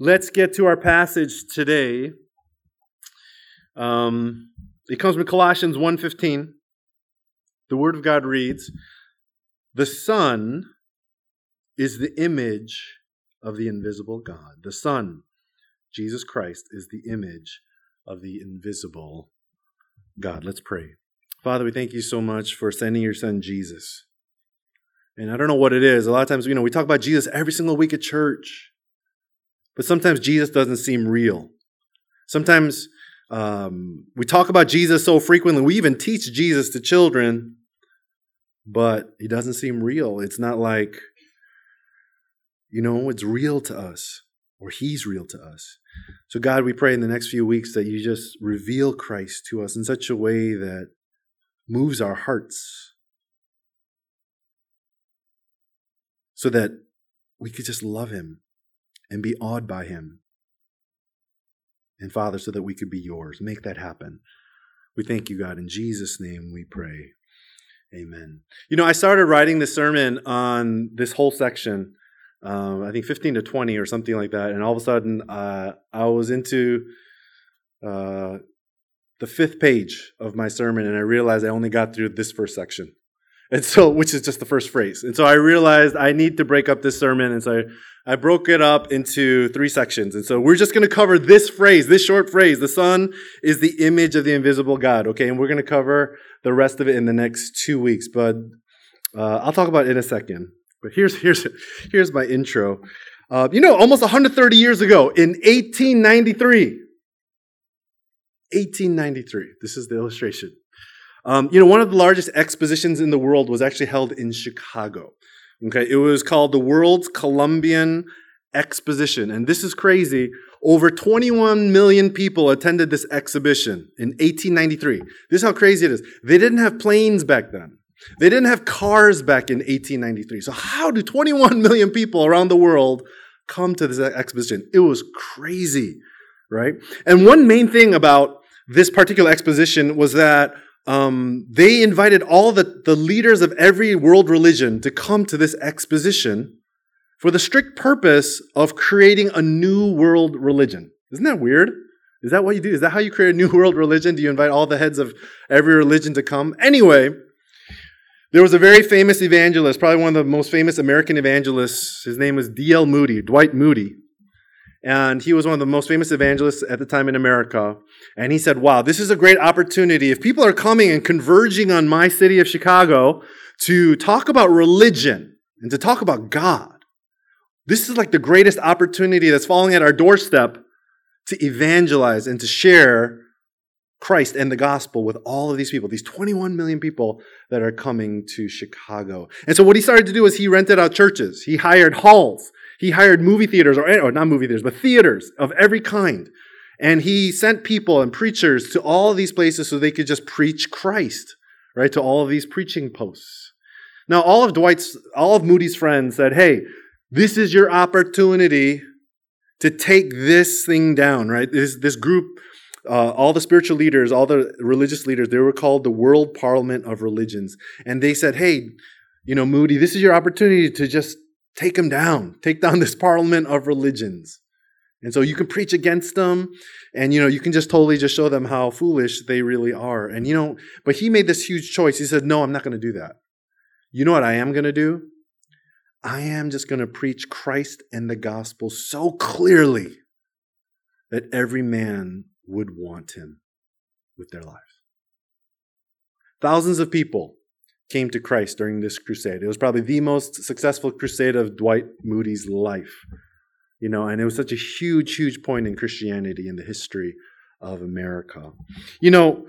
Let's get to our passage today. Um, it comes from Colossians 1.15. The Word of God reads, The Son is the image of the invisible God. The Son, Jesus Christ, is the image of the invisible God. Let's pray. Father, we thank you so much for sending your Son, Jesus. And I don't know what it is. A lot of times, you know, we talk about Jesus every single week at church. But sometimes Jesus doesn't seem real. Sometimes um, we talk about Jesus so frequently. We even teach Jesus to children, but he doesn't seem real. It's not like, you know, it's real to us or he's real to us. So, God, we pray in the next few weeks that you just reveal Christ to us in such a way that moves our hearts so that we could just love him and be awed by him. And Father, so that we could be yours. Make that happen. We thank you, God. In Jesus' name we pray. Amen. You know, I started writing this sermon on this whole section, um, I think 15 to 20 or something like that. And all of a sudden, uh, I was into uh, the fifth page of my sermon, and I realized I only got through this first section. And so, which is just the first phrase. And so I realized I need to break up this sermon. And so I broke it up into three sections. And so we're just going to cover this phrase, this short phrase. The Son is the image of the invisible God. Okay. And we're going to cover the rest of it in the next two weeks. But uh, I'll talk about it in a second. But here's, here's, here's my intro. Uh, you know, almost 130 years ago in 1893, 1893, this is the illustration. Um, you know, one of the largest expositions in the world was actually held in Chicago. Okay, it was called the World's Columbian Exposition. And this is crazy. Over 21 million people attended this exhibition in 1893. This is how crazy it is. They didn't have planes back then. They didn't have cars back in 1893. So how do 21 million people around the world come to this exposition? It was crazy, right? And one main thing about this particular exposition was that um, they invited all the, the leaders of every world religion to come to this exposition for the strict purpose of creating a new world religion. Isn't that weird? Is that what you do? Is that how you create a new world religion? Do you invite all the heads of every religion to come? Anyway, there was a very famous evangelist, probably one of the most famous American evangelists. His name was D.L. Moody, Dwight Moody. And he was one of the most famous evangelists at the time in America. And he said, Wow, this is a great opportunity. If people are coming and converging on my city of Chicago to talk about religion and to talk about God, this is like the greatest opportunity that's falling at our doorstep to evangelize and to share Christ and the gospel with all of these people, these 21 million people that are coming to Chicago. And so what he started to do is he rented out churches. He hired halls. He hired movie theaters, or, or not movie theaters, but theaters of every kind. And he sent people and preachers to all of these places so they could just preach Christ, right? To all of these preaching posts. Now, all of Dwight's, all of Moody's friends said, hey, this is your opportunity to take this thing down, right? This, this group, uh, all the spiritual leaders, all the religious leaders, they were called the World Parliament of Religions. And they said, hey, you know, Moody, this is your opportunity to just Take them down. Take down this parliament of religions. And so you can preach against them and you know you can just totally just show them how foolish they really are. And you know, but he made this huge choice. He said, "No, I'm not going to do that. You know what I am going to do? I am just going to preach Christ and the gospel so clearly that every man would want him with their lives." Thousands of people came to Christ during this crusade. It was probably the most successful crusade of Dwight Moody's life. You know, and it was such a huge, huge point in Christianity in the history of America. You know,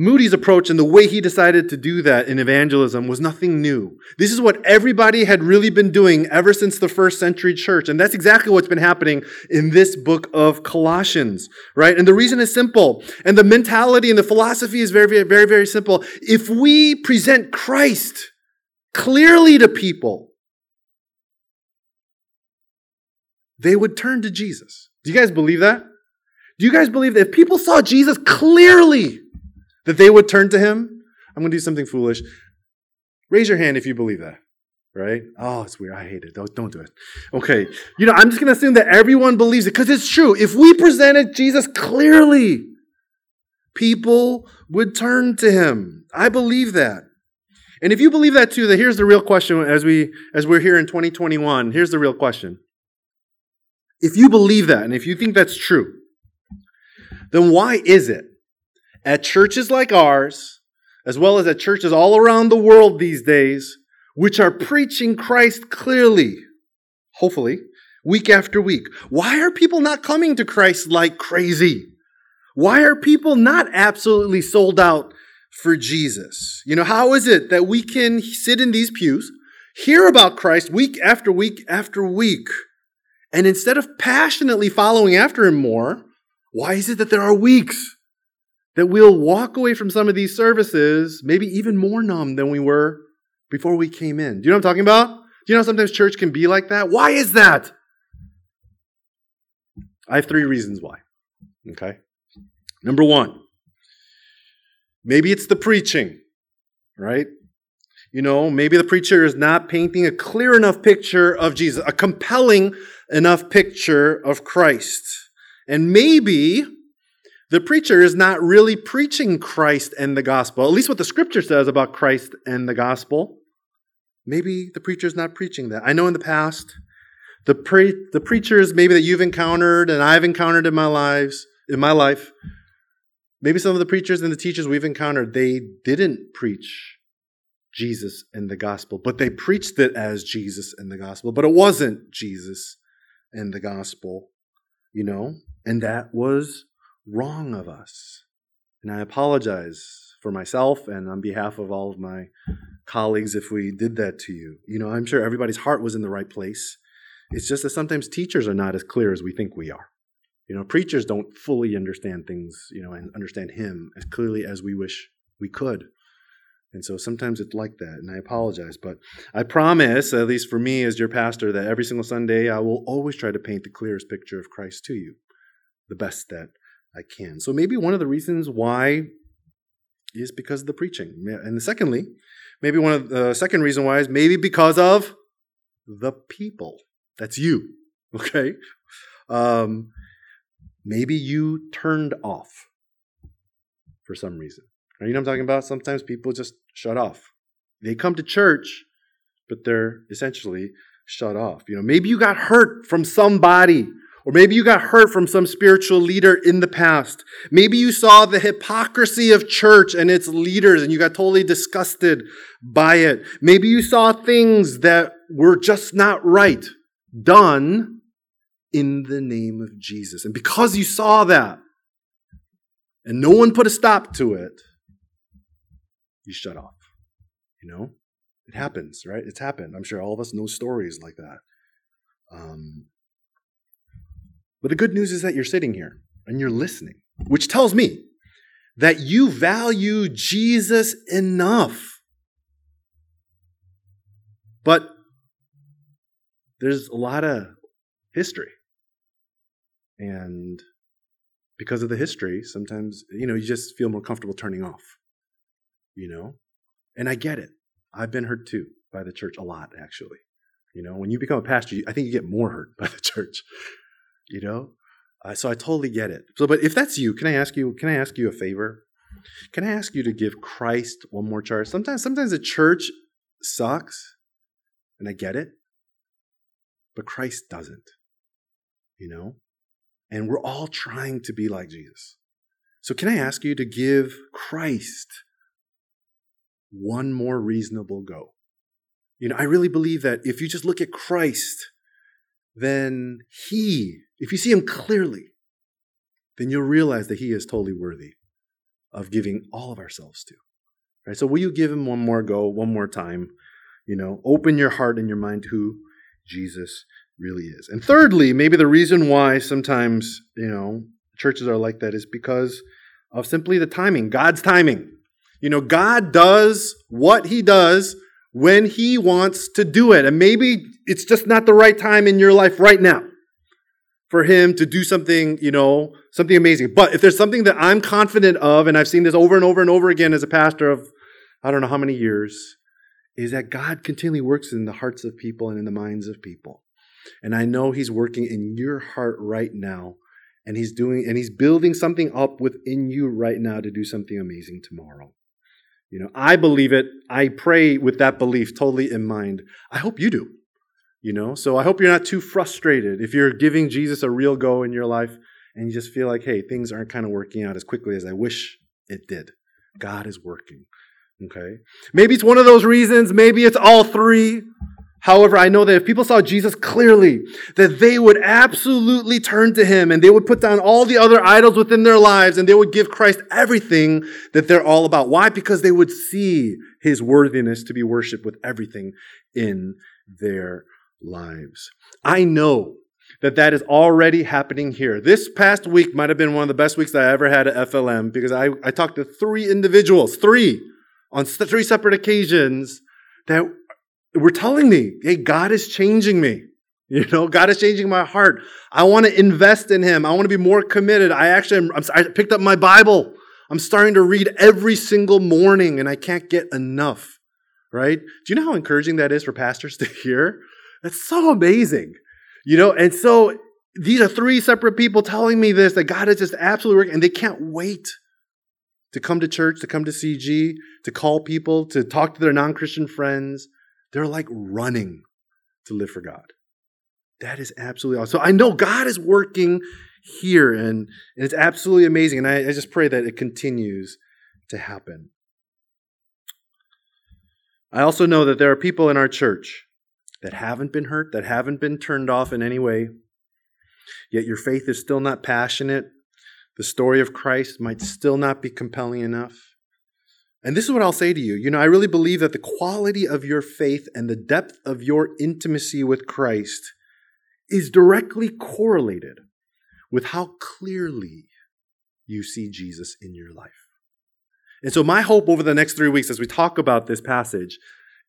Moody's approach and the way he decided to do that in evangelism was nothing new. This is what everybody had really been doing ever since the first century church. And that's exactly what's been happening in this book of Colossians, right? And the reason is simple. And the mentality and the philosophy is very, very, very, simple. If we present Christ clearly to people, they would turn to Jesus. Do you guys believe that? Do you guys believe that if people saw Jesus clearly, that they would turn to him. I'm going to do something foolish. Raise your hand if you believe that, right? Oh, it's weird. I hate it. Don't, don't do it. Okay. You know, I'm just going to assume that everyone believes it because it's true. If we presented Jesus clearly, people would turn to him. I believe that. And if you believe that too, then here's the real question as we as we're here in 2021. Here's the real question. If you believe that and if you think that's true, then why is it at churches like ours, as well as at churches all around the world these days, which are preaching Christ clearly, hopefully, week after week, why are people not coming to Christ like crazy? Why are people not absolutely sold out for Jesus? You know, how is it that we can sit in these pews, hear about Christ week after week after week, and instead of passionately following after him more, why is it that there are weeks that we'll walk away from some of these services, maybe even more numb than we were before we came in? Do you know what I'm talking about? Do you know sometimes church can be like that? Why is that? I have three reasons why. Okay. Number one, maybe it's the preaching, right? You know, maybe the preacher is not painting a clear enough picture of Jesus, a compelling enough picture of Christ. And maybe the preacher is not really preaching Christ and the gospel, at least what the scripture says about Christ and the gospel. Maybe the preacher is not preaching that. I know in the past, the, pre- the preachers maybe that you've encountered and I've encountered in my lives, in my life, maybe some of the preachers and the teachers we've encountered, they didn't preach Jesus and the gospel, but they preached it as Jesus and the gospel, but it wasn't Jesus and the gospel, you know? And that was wrong of us. And I apologize for myself and on behalf of all of my colleagues if we did that to you. You know, I'm sure everybody's heart was in the right place. It's just that sometimes teachers are not as clear as we think we are. You know, preachers don't fully understand things, you know, and understand Him as clearly as we wish we could. And so sometimes it's like that, and I apologize. But I promise, at least for me as your pastor, that every single Sunday I will always try to paint the clearest picture of Christ to you, the best that I can. So maybe one of the reasons why is because of the preaching. And secondly, maybe one of the second reason why is maybe because of the people. That's you. Okay? Um, maybe you turned off for some reason. You know I'm talking about? Sometimes people just shut off. They come to church, but they're essentially shut off. You know, maybe you got hurt from somebody, or maybe you got hurt from some spiritual leader in the past. Maybe you saw the hypocrisy of church and its leaders and you got totally disgusted by it. Maybe you saw things that were just not right done in the name of Jesus. And because you saw that, and no one put a stop to it, you shut off. You know, it happens, right? It's happened. I'm sure all of us know stories like that. Um, but the good news is that you're sitting here and you're listening, which tells me that you value Jesus enough. But there's a lot of history. And because of the history, sometimes, you know, you just feel more comfortable turning off you know? And I get it. I've been hurt too by the church a lot, actually. You know, when you become a pastor, I think you get more hurt by the church, you know? Uh, so I totally get it. So, but if that's you, can I ask you, can I ask you a favor? Can I ask you to give Christ one more charge? Sometimes, sometimes the church sucks, and I get it, but Christ doesn't, you know? And we're all trying to be like Jesus. So can I ask you to give Christ one more reasonable go. You know, I really believe that if you just look at Christ, then He, if you see Him clearly, then you'll realize that He is totally worthy of giving all of ourselves to. Right? So will you give Him one more go, one more time? You know, open your heart and your mind to who Jesus really is. And thirdly, maybe the reason why sometimes, you know, churches are like that is because of simply the timing, God's timing. You know, God does what he does when he wants to do it. And maybe it's just not the right time in your life right now for him to do something, you know, something amazing. But if there's something that I'm confident of, and I've seen this over and over and over again as a pastor of I don't know how many years, is that God continually works in the hearts of people and in the minds of people. And I know He's working in your heart right now. And He's doing, and He's building something up within you right now to do something amazing tomorrow. You know, I believe it. I pray with that belief totally in mind. I hope you do. You know, so I hope you're not too frustrated if you're giving Jesus a real go in your life and you just feel like, hey, things aren't kind of working out as quickly as I wish it did. God is working. Okay? Maybe it's one of those reasons, maybe it's all three. However, I know that if people saw Jesus clearly, that they would absolutely turn to him and they would put down all the other idols within their lives and they would give Christ everything that they're all about. Why? Because they would see his worthiness to be worshiped with everything in their lives. I know that that is already happening here. This past week might have been one of the best weeks I ever had at FLM because I, I talked to three individuals, three, on three separate occasions that were telling me, hey, God is changing me. You know, God is changing my heart. I want to invest in Him. I want to be more committed. I actually, I'm, I picked up my Bible. I'm starting to read every single morning and I can't get enough, right? Do you know how encouraging that is for pastors to hear? That's so amazing. You know, and so these are three separate people telling me this that God is just absolutely working, and they can't wait to come to church, to come to CG, to call people, to talk to their non Christian friends. They're like running to live for God. That is absolutely awesome. So I know God is working here, and, and it's absolutely amazing. And I, I just pray that it continues to happen. I also know that there are people in our church that haven't been hurt, that haven't been turned off in any way, yet your faith is still not passionate. The story of Christ might still not be compelling enough. And this is what I'll say to you. You know, I really believe that the quality of your faith and the depth of your intimacy with Christ is directly correlated with how clearly you see Jesus in your life. And so, my hope over the next three weeks as we talk about this passage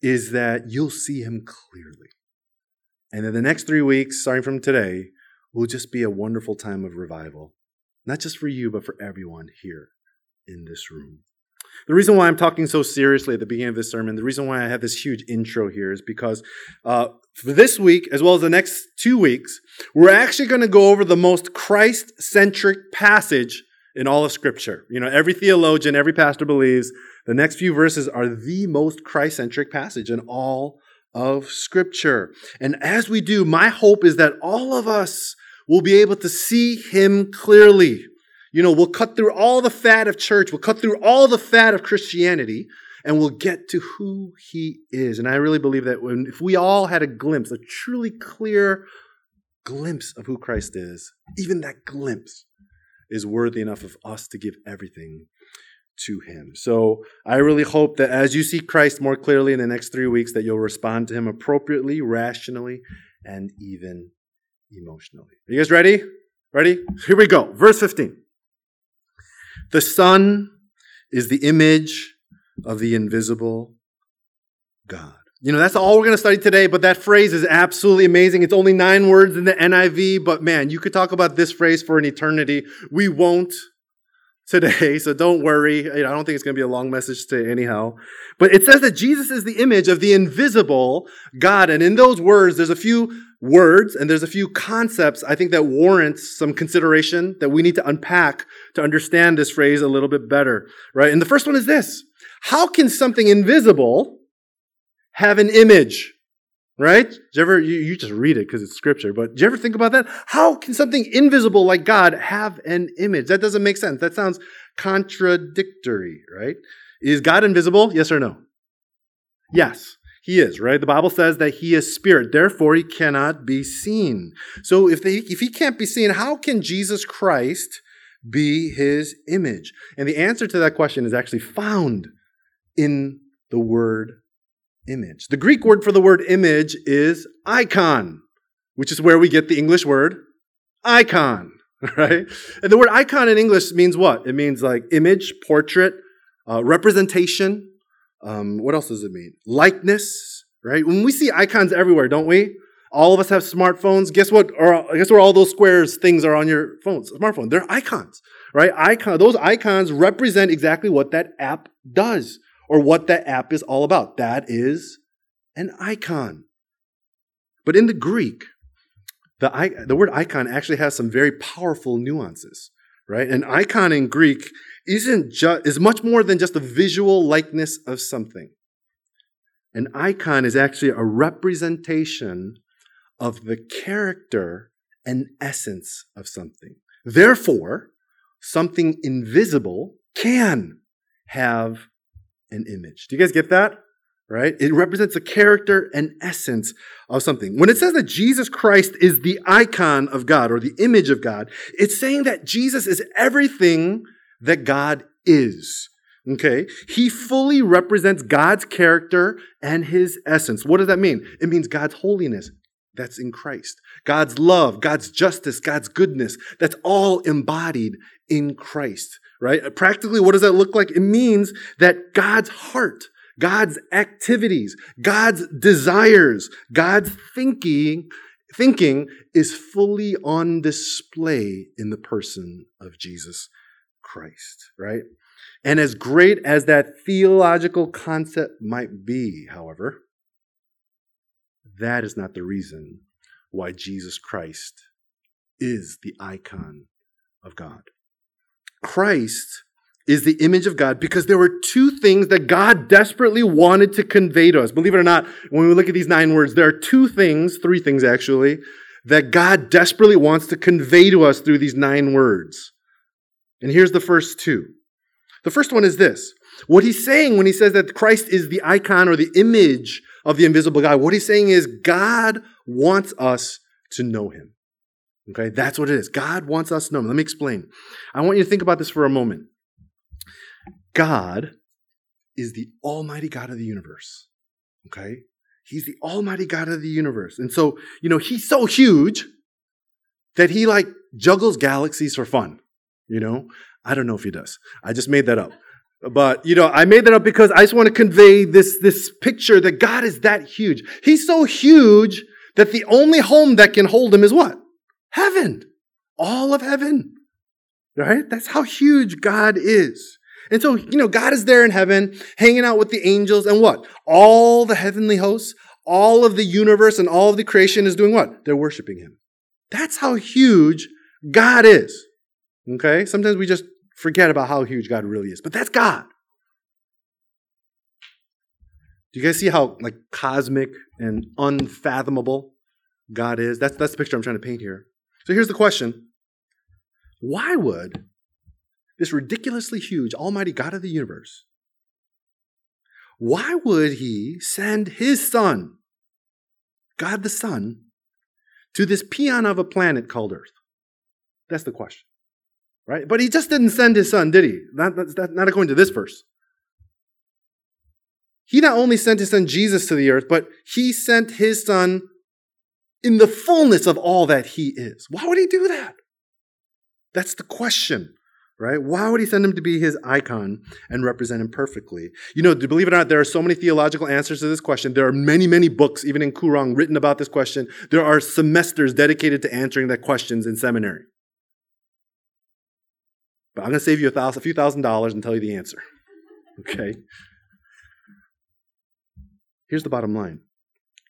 is that you'll see him clearly. And in the next three weeks, starting from today, will just be a wonderful time of revival, not just for you, but for everyone here in this room. The reason why I'm talking so seriously at the beginning of this sermon, the reason why I have this huge intro here is because uh, for this week, as well as the next two weeks, we're actually going to go over the most Christ centric passage in all of Scripture. You know, every theologian, every pastor believes the next few verses are the most Christ centric passage in all of Scripture. And as we do, my hope is that all of us will be able to see Him clearly. You know, we'll cut through all the fat of church, we'll cut through all the fat of Christianity, and we'll get to who He is. And I really believe that when, if we all had a glimpse, a truly clear glimpse of who Christ is, even that glimpse is worthy enough of us to give everything to him. So I really hope that as you see Christ more clearly in the next three weeks, that you'll respond to him appropriately, rationally, and even emotionally. Are you guys ready? Ready? Here we go. Verse 15. The Son is the image of the invisible God. You know, that's all we're going to study today, but that phrase is absolutely amazing. It's only nine words in the NIV, but man, you could talk about this phrase for an eternity. We won't today, so don't worry. I don't think it's going to be a long message today, anyhow. But it says that Jesus is the image of the invisible God. And in those words, there's a few words and there's a few concepts I think that warrants some consideration that we need to unpack to understand this phrase a little bit better, right? And the first one is this. How can something invisible have an image? Right? Did you ever, you, you just read it because it's scripture, but do you ever think about that? How can something invisible like God have an image? That doesn't make sense. That sounds contradictory, right? Is God invisible? Yes or no? Yes, he is, right? The Bible says that he is spirit, therefore he cannot be seen. So if, they, if he can't be seen, how can Jesus Christ be his image? And the answer to that question is actually found in the word image. The Greek word for the word image is icon, which is where we get the English word icon, right? And the word icon in English means what? It means like image, portrait, uh, representation. Um, what else does it mean? Likeness, right? When we see icons everywhere, don't we? All of us have smartphones. Guess what? Or guess where all those squares things are on your phones, smartphone? They're icons, right? Icon. Those icons represent exactly what that app does or what that app is all about. That is an icon. But in the Greek, the, the word icon actually has some very powerful nuances, right? An icon in Greek isn't just, is much more than just a visual likeness of something. An icon is actually a representation of the character and essence of something. Therefore, something invisible can have an image. Do you guys get that? Right? It represents the character and essence of something. When it says that Jesus Christ is the icon of God or the image of God, it's saying that Jesus is everything that God is. Okay? He fully represents God's character and his essence. What does that mean? It means God's holiness. That's in Christ. God's love, God's justice, God's goodness. That's all embodied in Christ, right? Practically, what does that look like? It means that God's heart, God's activities, God's desires, God's thinking, thinking is fully on display in the person of Jesus Christ, right? And as great as that theological concept might be, however, that is not the reason why Jesus Christ is the icon of God. Christ is the image of God because there were two things that God desperately wanted to convey to us. Believe it or not, when we look at these nine words, there are two things, three things actually, that God desperately wants to convey to us through these nine words. And here's the first two. The first one is this. What he's saying when he says that Christ is the icon or the image of the invisible God. What he's saying is God wants us to know him. Okay, that's what it is. God wants us to know him. Let me explain. I want you to think about this for a moment. God is the almighty God of the universe. Okay? He's the almighty God of the universe. And so, you know, he's so huge that he like juggles galaxies for fun. You know, I don't know if he does. I just made that up. But, you know, I made that up because I just want to convey this, this picture that God is that huge. He's so huge that the only home that can hold him is what? Heaven. All of heaven. Right? That's how huge God is. And so, you know, God is there in heaven, hanging out with the angels, and what? All the heavenly hosts, all of the universe, and all of the creation is doing what? They're worshiping Him. That's how huge God is. Okay? Sometimes we just forget about how huge God really is. But that's God. Do you guys see how like cosmic and unfathomable God is? That's that's the picture I'm trying to paint here. So here's the question. Why would this ridiculously huge almighty God of the universe why would he send his son, God the Son, to this peon of a planet called Earth? That's the question right? But he just didn't send his son, did he? Not, not, not according to this verse. He not only sent his son Jesus to the earth, but he sent his son in the fullness of all that he is. Why would he do that? That's the question, right? Why would he send him to be his icon and represent him perfectly? You know, believe it or not, there are so many theological answers to this question. There are many, many books, even in Koorong, written about this question. There are semesters dedicated to answering that questions in seminary. But I'm going to save you a, thousand, a few thousand dollars and tell you the answer. Okay? Here's the bottom line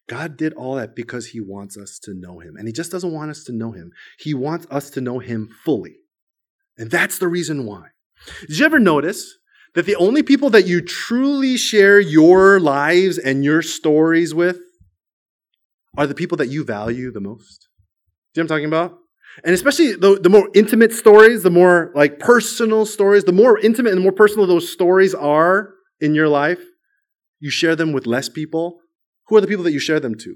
God did all that because He wants us to know Him. And He just doesn't want us to know Him, He wants us to know Him fully. And that's the reason why. Did you ever notice that the only people that you truly share your lives and your stories with are the people that you value the most? Do you know what I'm talking about? And especially the, the more intimate stories, the more like personal stories, the more intimate and the more personal those stories are in your life, you share them with less people. Who are the people that you share them to?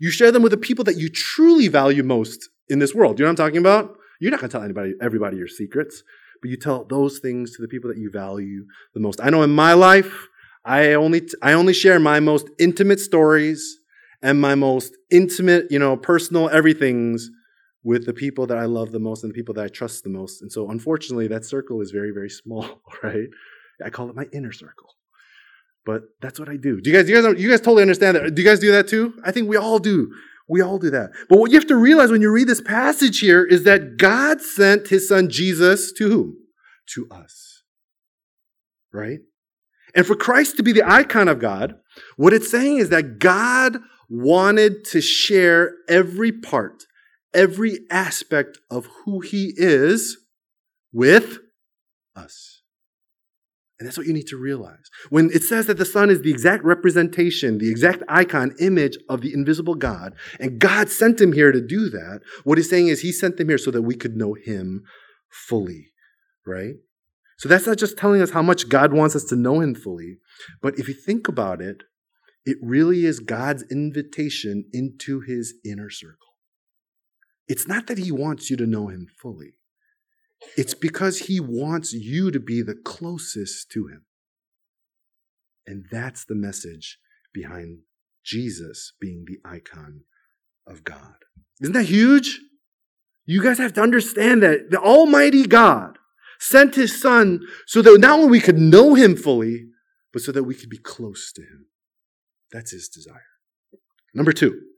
You share them with the people that you truly value most in this world. You know what I'm talking about? You're not going to tell anybody, everybody your secrets, but you tell those things to the people that you value the most. I know in my life, I only, I only share my most intimate stories and my most intimate, you know, personal everythings with the people that I love the most and the people that I trust the most. And so, unfortunately, that circle is very, very small, right? I call it my inner circle. But that's what I do. Do you guys, you guys, you guys totally understand that? Do you guys do that too? I think we all do. We all do that. But what you have to realize when you read this passage here is that God sent his son Jesus to whom? To us. Right? And for Christ to be the icon of God, what it's saying is that God wanted to share every part, every aspect of who he is with us. And that's what you need to realize. When it says that the Son is the exact representation, the exact icon, image of the invisible God, and God sent him here to do that, what he's saying is he sent him here so that we could know him fully, right? So that's not just telling us how much God wants us to know him fully, but if you think about it, it really is God's invitation into his inner circle. It's not that he wants you to know him fully. It's because he wants you to be the closest to him. And that's the message behind Jesus being the icon of God. Isn't that huge? You guys have to understand that the Almighty God sent his Son so that not only we could know him fully, but so that we could be close to him. That's his desire. Number two,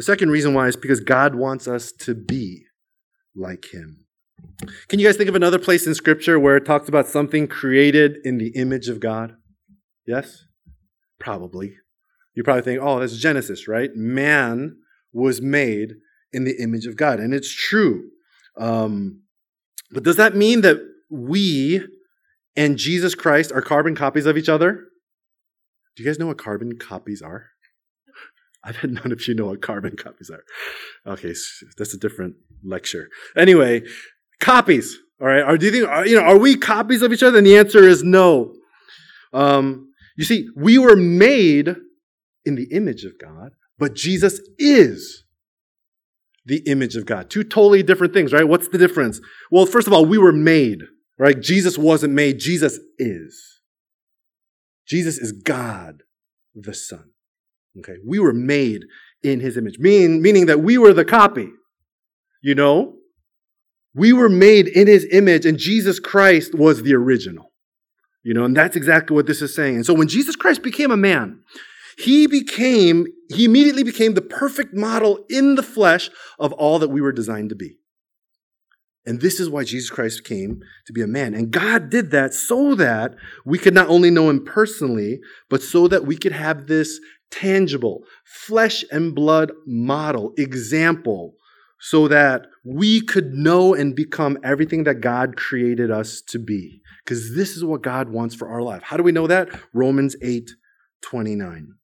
the second reason why is because God wants us to be like him. Can you guys think of another place in Scripture where it talks about something created in the image of God? Yes? Probably. You probably think, oh, that's Genesis, right? Man was made in the image of God. And it's true. Um, but does that mean that we and Jesus Christ are carbon copies of each other? Do you guys know what carbon copies are? I bet none of you know what carbon copies are. Okay, that's a different lecture. Anyway, copies. All right. Are, do you think, are, you know, are we copies of each other? And the answer is no. Um, you see, we were made in the image of God, but Jesus is the image of God. Two totally different things, right? What's the difference? Well, first of all, we were made, right? Jesus wasn't made. Jesus is. Jesus is God the Son. Okay. We were made in his image, meaning, meaning that we were the copy. You know, we were made in his image, and Jesus Christ was the original. You know, and that's exactly what this is saying. And so when Jesus Christ became a man, he became, he immediately became the perfect model in the flesh of all that we were designed to be. And this is why Jesus Christ came to be a man. And God did that so that we could not only know him personally, but so that we could have this tangible, flesh and blood model, example so that we could know and become everything that God created us to be. Because this is what God wants for our life. How do we know that? Romans 8 29.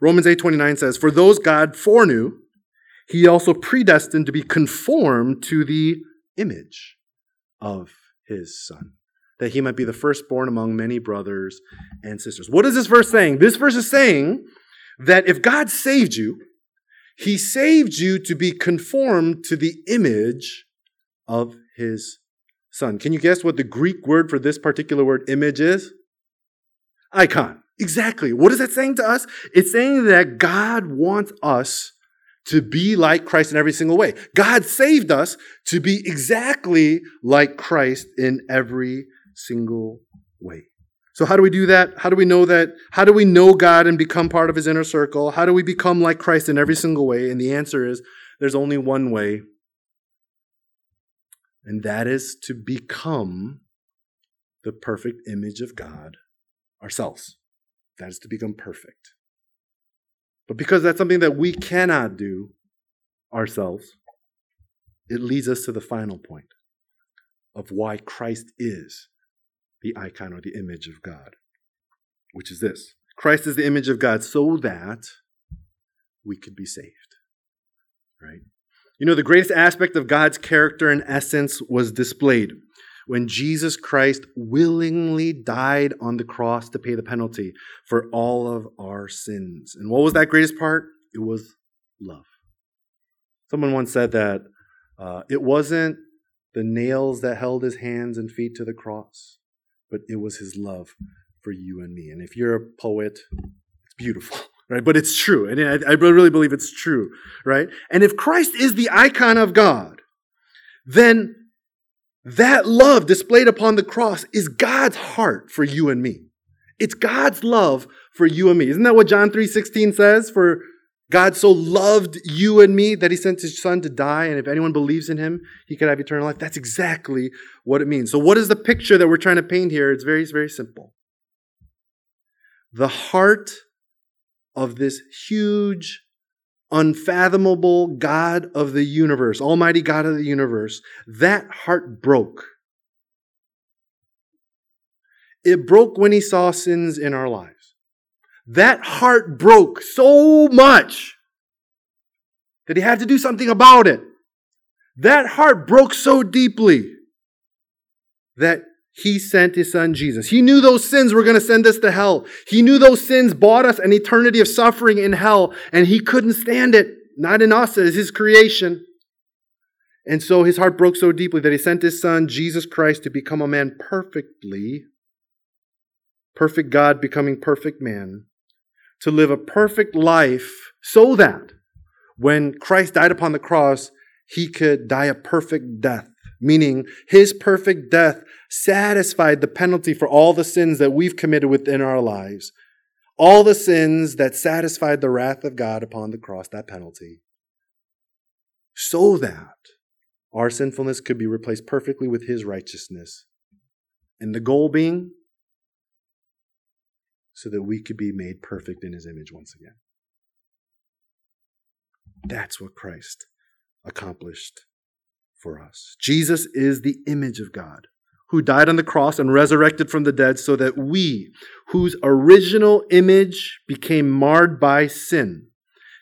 Romans 8 29 says, For those God foreknew, he also predestined to be conformed to the image of his son, that he might be the firstborn among many brothers and sisters. What is this verse saying? This verse is saying that if God saved you, he saved you to be conformed to the image of his son. Can you guess what the Greek word for this particular word image is? Icon. Exactly. What is that saying to us? It's saying that God wants us to be like Christ in every single way. God saved us to be exactly like Christ in every single way. So how do we do that? How do we know that? How do we know God and become part of his inner circle? How do we become like Christ in every single way? And the answer is there's only one way. And that is to become the perfect image of God ourselves. That is to become perfect. But because that's something that we cannot do ourselves, it leads us to the final point of why Christ is the icon or the image of God, which is this Christ is the image of God so that we could be saved. Right? You know, the greatest aspect of God's character and essence was displayed when Jesus Christ willingly died on the cross to pay the penalty for all of our sins. And what was that greatest part? It was love. Someone once said that uh, it wasn't the nails that held his hands and feet to the cross, but it was his love for you and me. And if you're a poet, it's beautiful, right? But it's true. And I, I really believe it's true, right? And if Christ is the icon of God, then that love displayed upon the cross is God's heart for you and me. It's God's love for you and me. Isn't that what John 3:16 says? For God so loved you and me that he sent his son to die, and if anyone believes in him, he could have eternal life. That's exactly what it means. So, what is the picture that we're trying to paint here? It's very, very simple. the heart of this huge, unfathomable God of the universe, Almighty God of the universe, that heart broke. It broke when he saw sins in our lives. That heart broke so much that he had to do something about it. That heart broke so deeply that he sent his son Jesus. He knew those sins were going to send us to hell. He knew those sins bought us an eternity of suffering in hell, and he couldn't stand it. Not in us, as his creation. And so his heart broke so deeply that he sent his son, Jesus Christ, to become a man perfectly, perfect God becoming perfect man, to live a perfect life so that when Christ died upon the cross, he could die a perfect death, meaning his perfect death satisfied the penalty for all the sins that we've committed within our lives. All the sins that satisfied the wrath of God upon the cross, that penalty. So that our sinfulness could be replaced perfectly with his righteousness. And the goal being so that we could be made perfect in his image once again. That's what Christ accomplished for us. Jesus is the image of God who died on the cross and resurrected from the dead so that we, whose original image became marred by sin,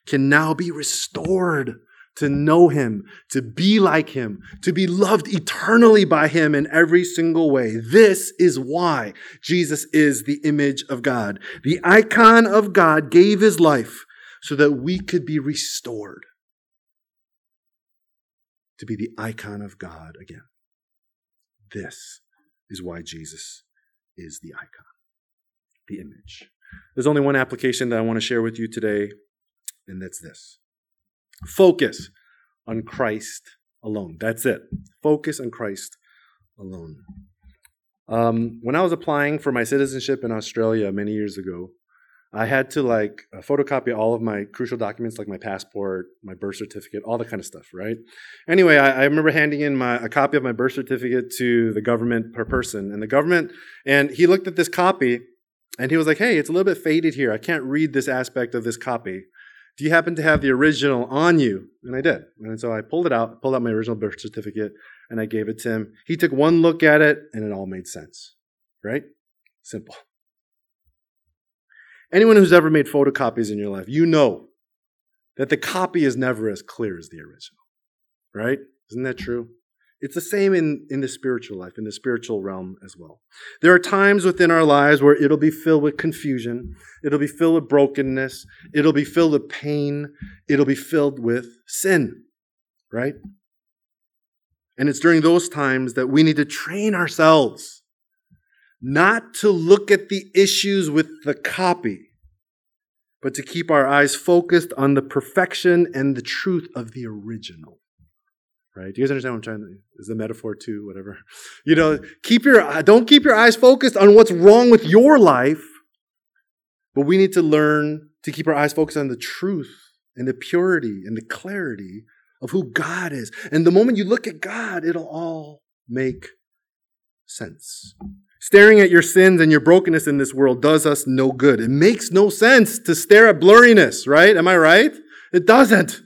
can now be restored to know him, to be like him, to be loved eternally by him in every single way. This is why Jesus is the image of God. The icon of God gave his life so that we could be restored to be the icon of God again. This is why Jesus is the icon, the image. There's only one application that I want to share with you today, and that's this focus on Christ alone. That's it. Focus on Christ alone. Um, when I was applying for my citizenship in Australia many years ago, I had to like uh, photocopy all of my crucial documents, like my passport, my birth certificate, all that kind of stuff, right? Anyway, I, I, remember handing in my, a copy of my birth certificate to the government per person, and the government, and he looked at this copy, and he was like, "Hey, it's a little bit faded here. I can't read this aspect of this copy. Do you happen to have the original on you?" And I did, and so I pulled it out, pulled out my original birth certificate, and I gave it to him. He took one look at it, and it all made sense, right? Simple. Anyone who's ever made photocopies in your life, you know that the copy is never as clear as the original, right? Isn't that true? It's the same in, in the spiritual life, in the spiritual realm as well. There are times within our lives where it'll be filled with confusion, it'll be filled with brokenness, it'll be filled with pain, it'll be filled with sin, right? And it's during those times that we need to train ourselves not to look at the issues with the copy, but to keep our eyes focused on the perfection and the truth of the original. Right? Do you guys understand what I'm trying to? Is the metaphor too? Whatever. You know, keep your don't keep your eyes focused on what's wrong with your life, but we need to learn to keep our eyes focused on the truth and the purity and the clarity of who God is. And the moment you look at God, it'll all make sense. Staring at your sins and your brokenness in this world does us no good. It makes no sense to stare at blurriness, right? Am I right? It doesn't.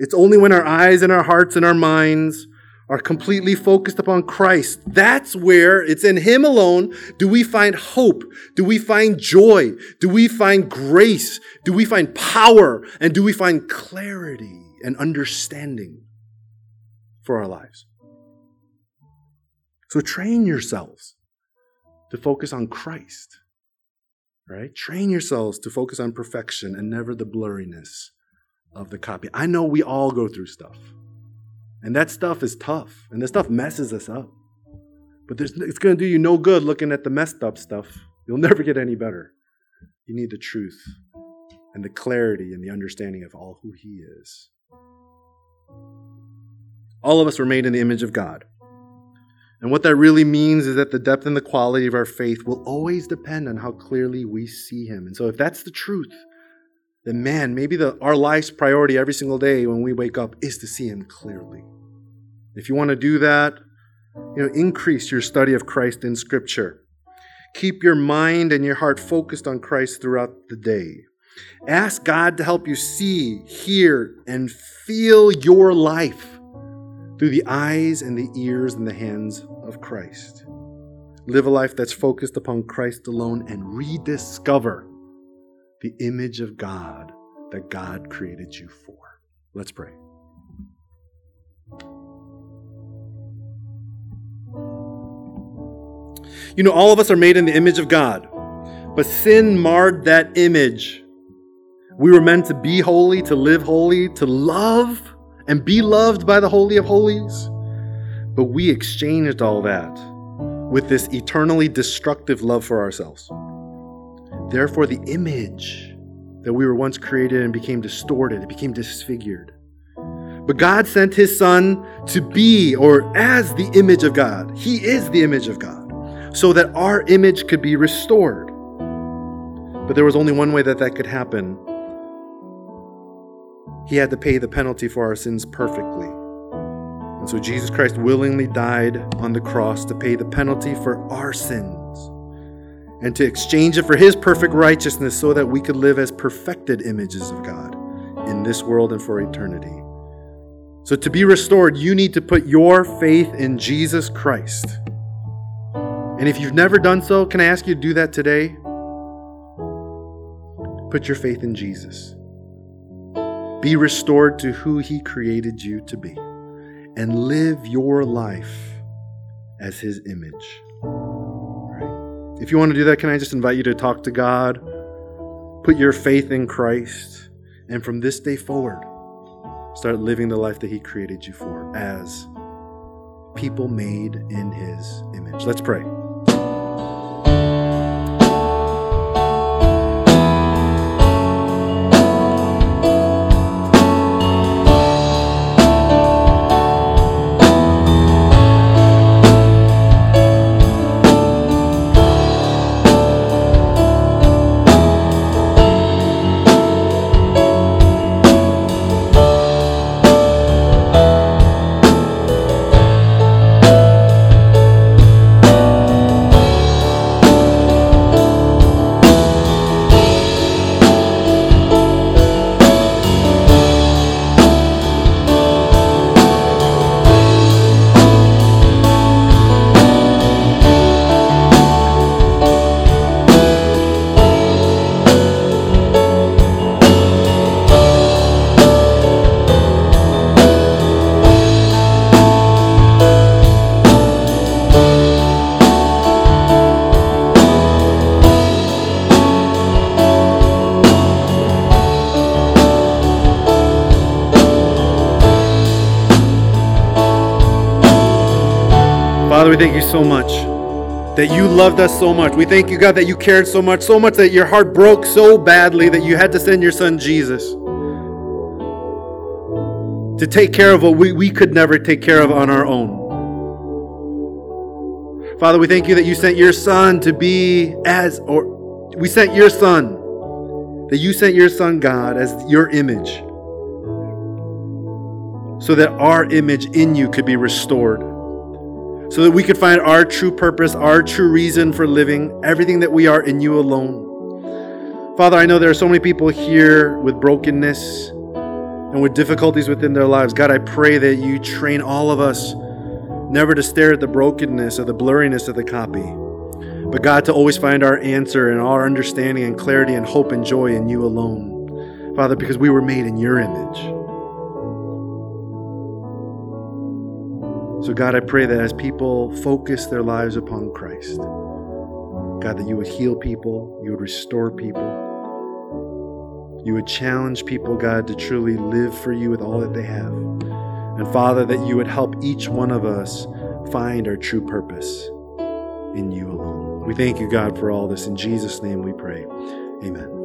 It's only when our eyes and our hearts and our minds are completely focused upon Christ. That's where it's in Him alone do we find hope? Do we find joy? Do we find grace? Do we find power? And do we find clarity and understanding for our lives? So train yourselves to focus on Christ, right? Train yourselves to focus on perfection and never the blurriness of the copy. I know we all go through stuff, and that stuff is tough, and the stuff messes us up. But it's going to do you no good looking at the messed up stuff. You'll never get any better. You need the truth and the clarity and the understanding of all who He is. All of us were made in the image of God. And what that really means is that the depth and the quality of our faith will always depend on how clearly we see Him. And so, if that's the truth, then man, maybe the, our life's priority every single day when we wake up is to see Him clearly. If you want to do that, you know, increase your study of Christ in Scripture. Keep your mind and your heart focused on Christ throughout the day. Ask God to help you see, hear, and feel your life through the eyes and the ears and the hands of Christ. Live a life that's focused upon Christ alone and rediscover the image of God that God created you for. Let's pray. You know, all of us are made in the image of God, but sin marred that image. We were meant to be holy, to live holy, to love and be loved by the Holy of Holies. But we exchanged all that with this eternally destructive love for ourselves. Therefore, the image that we were once created and became distorted, it became disfigured. But God sent his Son to be or as the image of God. He is the image of God, so that our image could be restored. But there was only one way that that could happen. He had to pay the penalty for our sins perfectly. And so Jesus Christ willingly died on the cross to pay the penalty for our sins and to exchange it for his perfect righteousness so that we could live as perfected images of God in this world and for eternity. So, to be restored, you need to put your faith in Jesus Christ. And if you've never done so, can I ask you to do that today? Put your faith in Jesus. Be restored to who He created you to be and live your life as His image. If you want to do that, can I just invite you to talk to God? Put your faith in Christ. And from this day forward, start living the life that He created you for as people made in His image. Let's pray. Father, we thank you so much that you loved us so much. We thank you, God, that you cared so much, so much that your heart broke so badly that you had to send your son Jesus to take care of what we, we could never take care of on our own. Father, we thank you that you sent your son to be as, or we sent your son, that you sent your son, God, as your image, so that our image in you could be restored so that we could find our true purpose, our true reason for living, everything that we are in you alone. Father, I know there are so many people here with brokenness and with difficulties within their lives. God, I pray that you train all of us never to stare at the brokenness or the blurriness of the copy, but God, to always find our answer and our understanding and clarity and hope and joy in you alone. Father, because we were made in your image. So, God, I pray that as people focus their lives upon Christ, God, that you would heal people, you would restore people, you would challenge people, God, to truly live for you with all that they have. And Father, that you would help each one of us find our true purpose in you alone. We thank you, God, for all this. In Jesus' name we pray. Amen.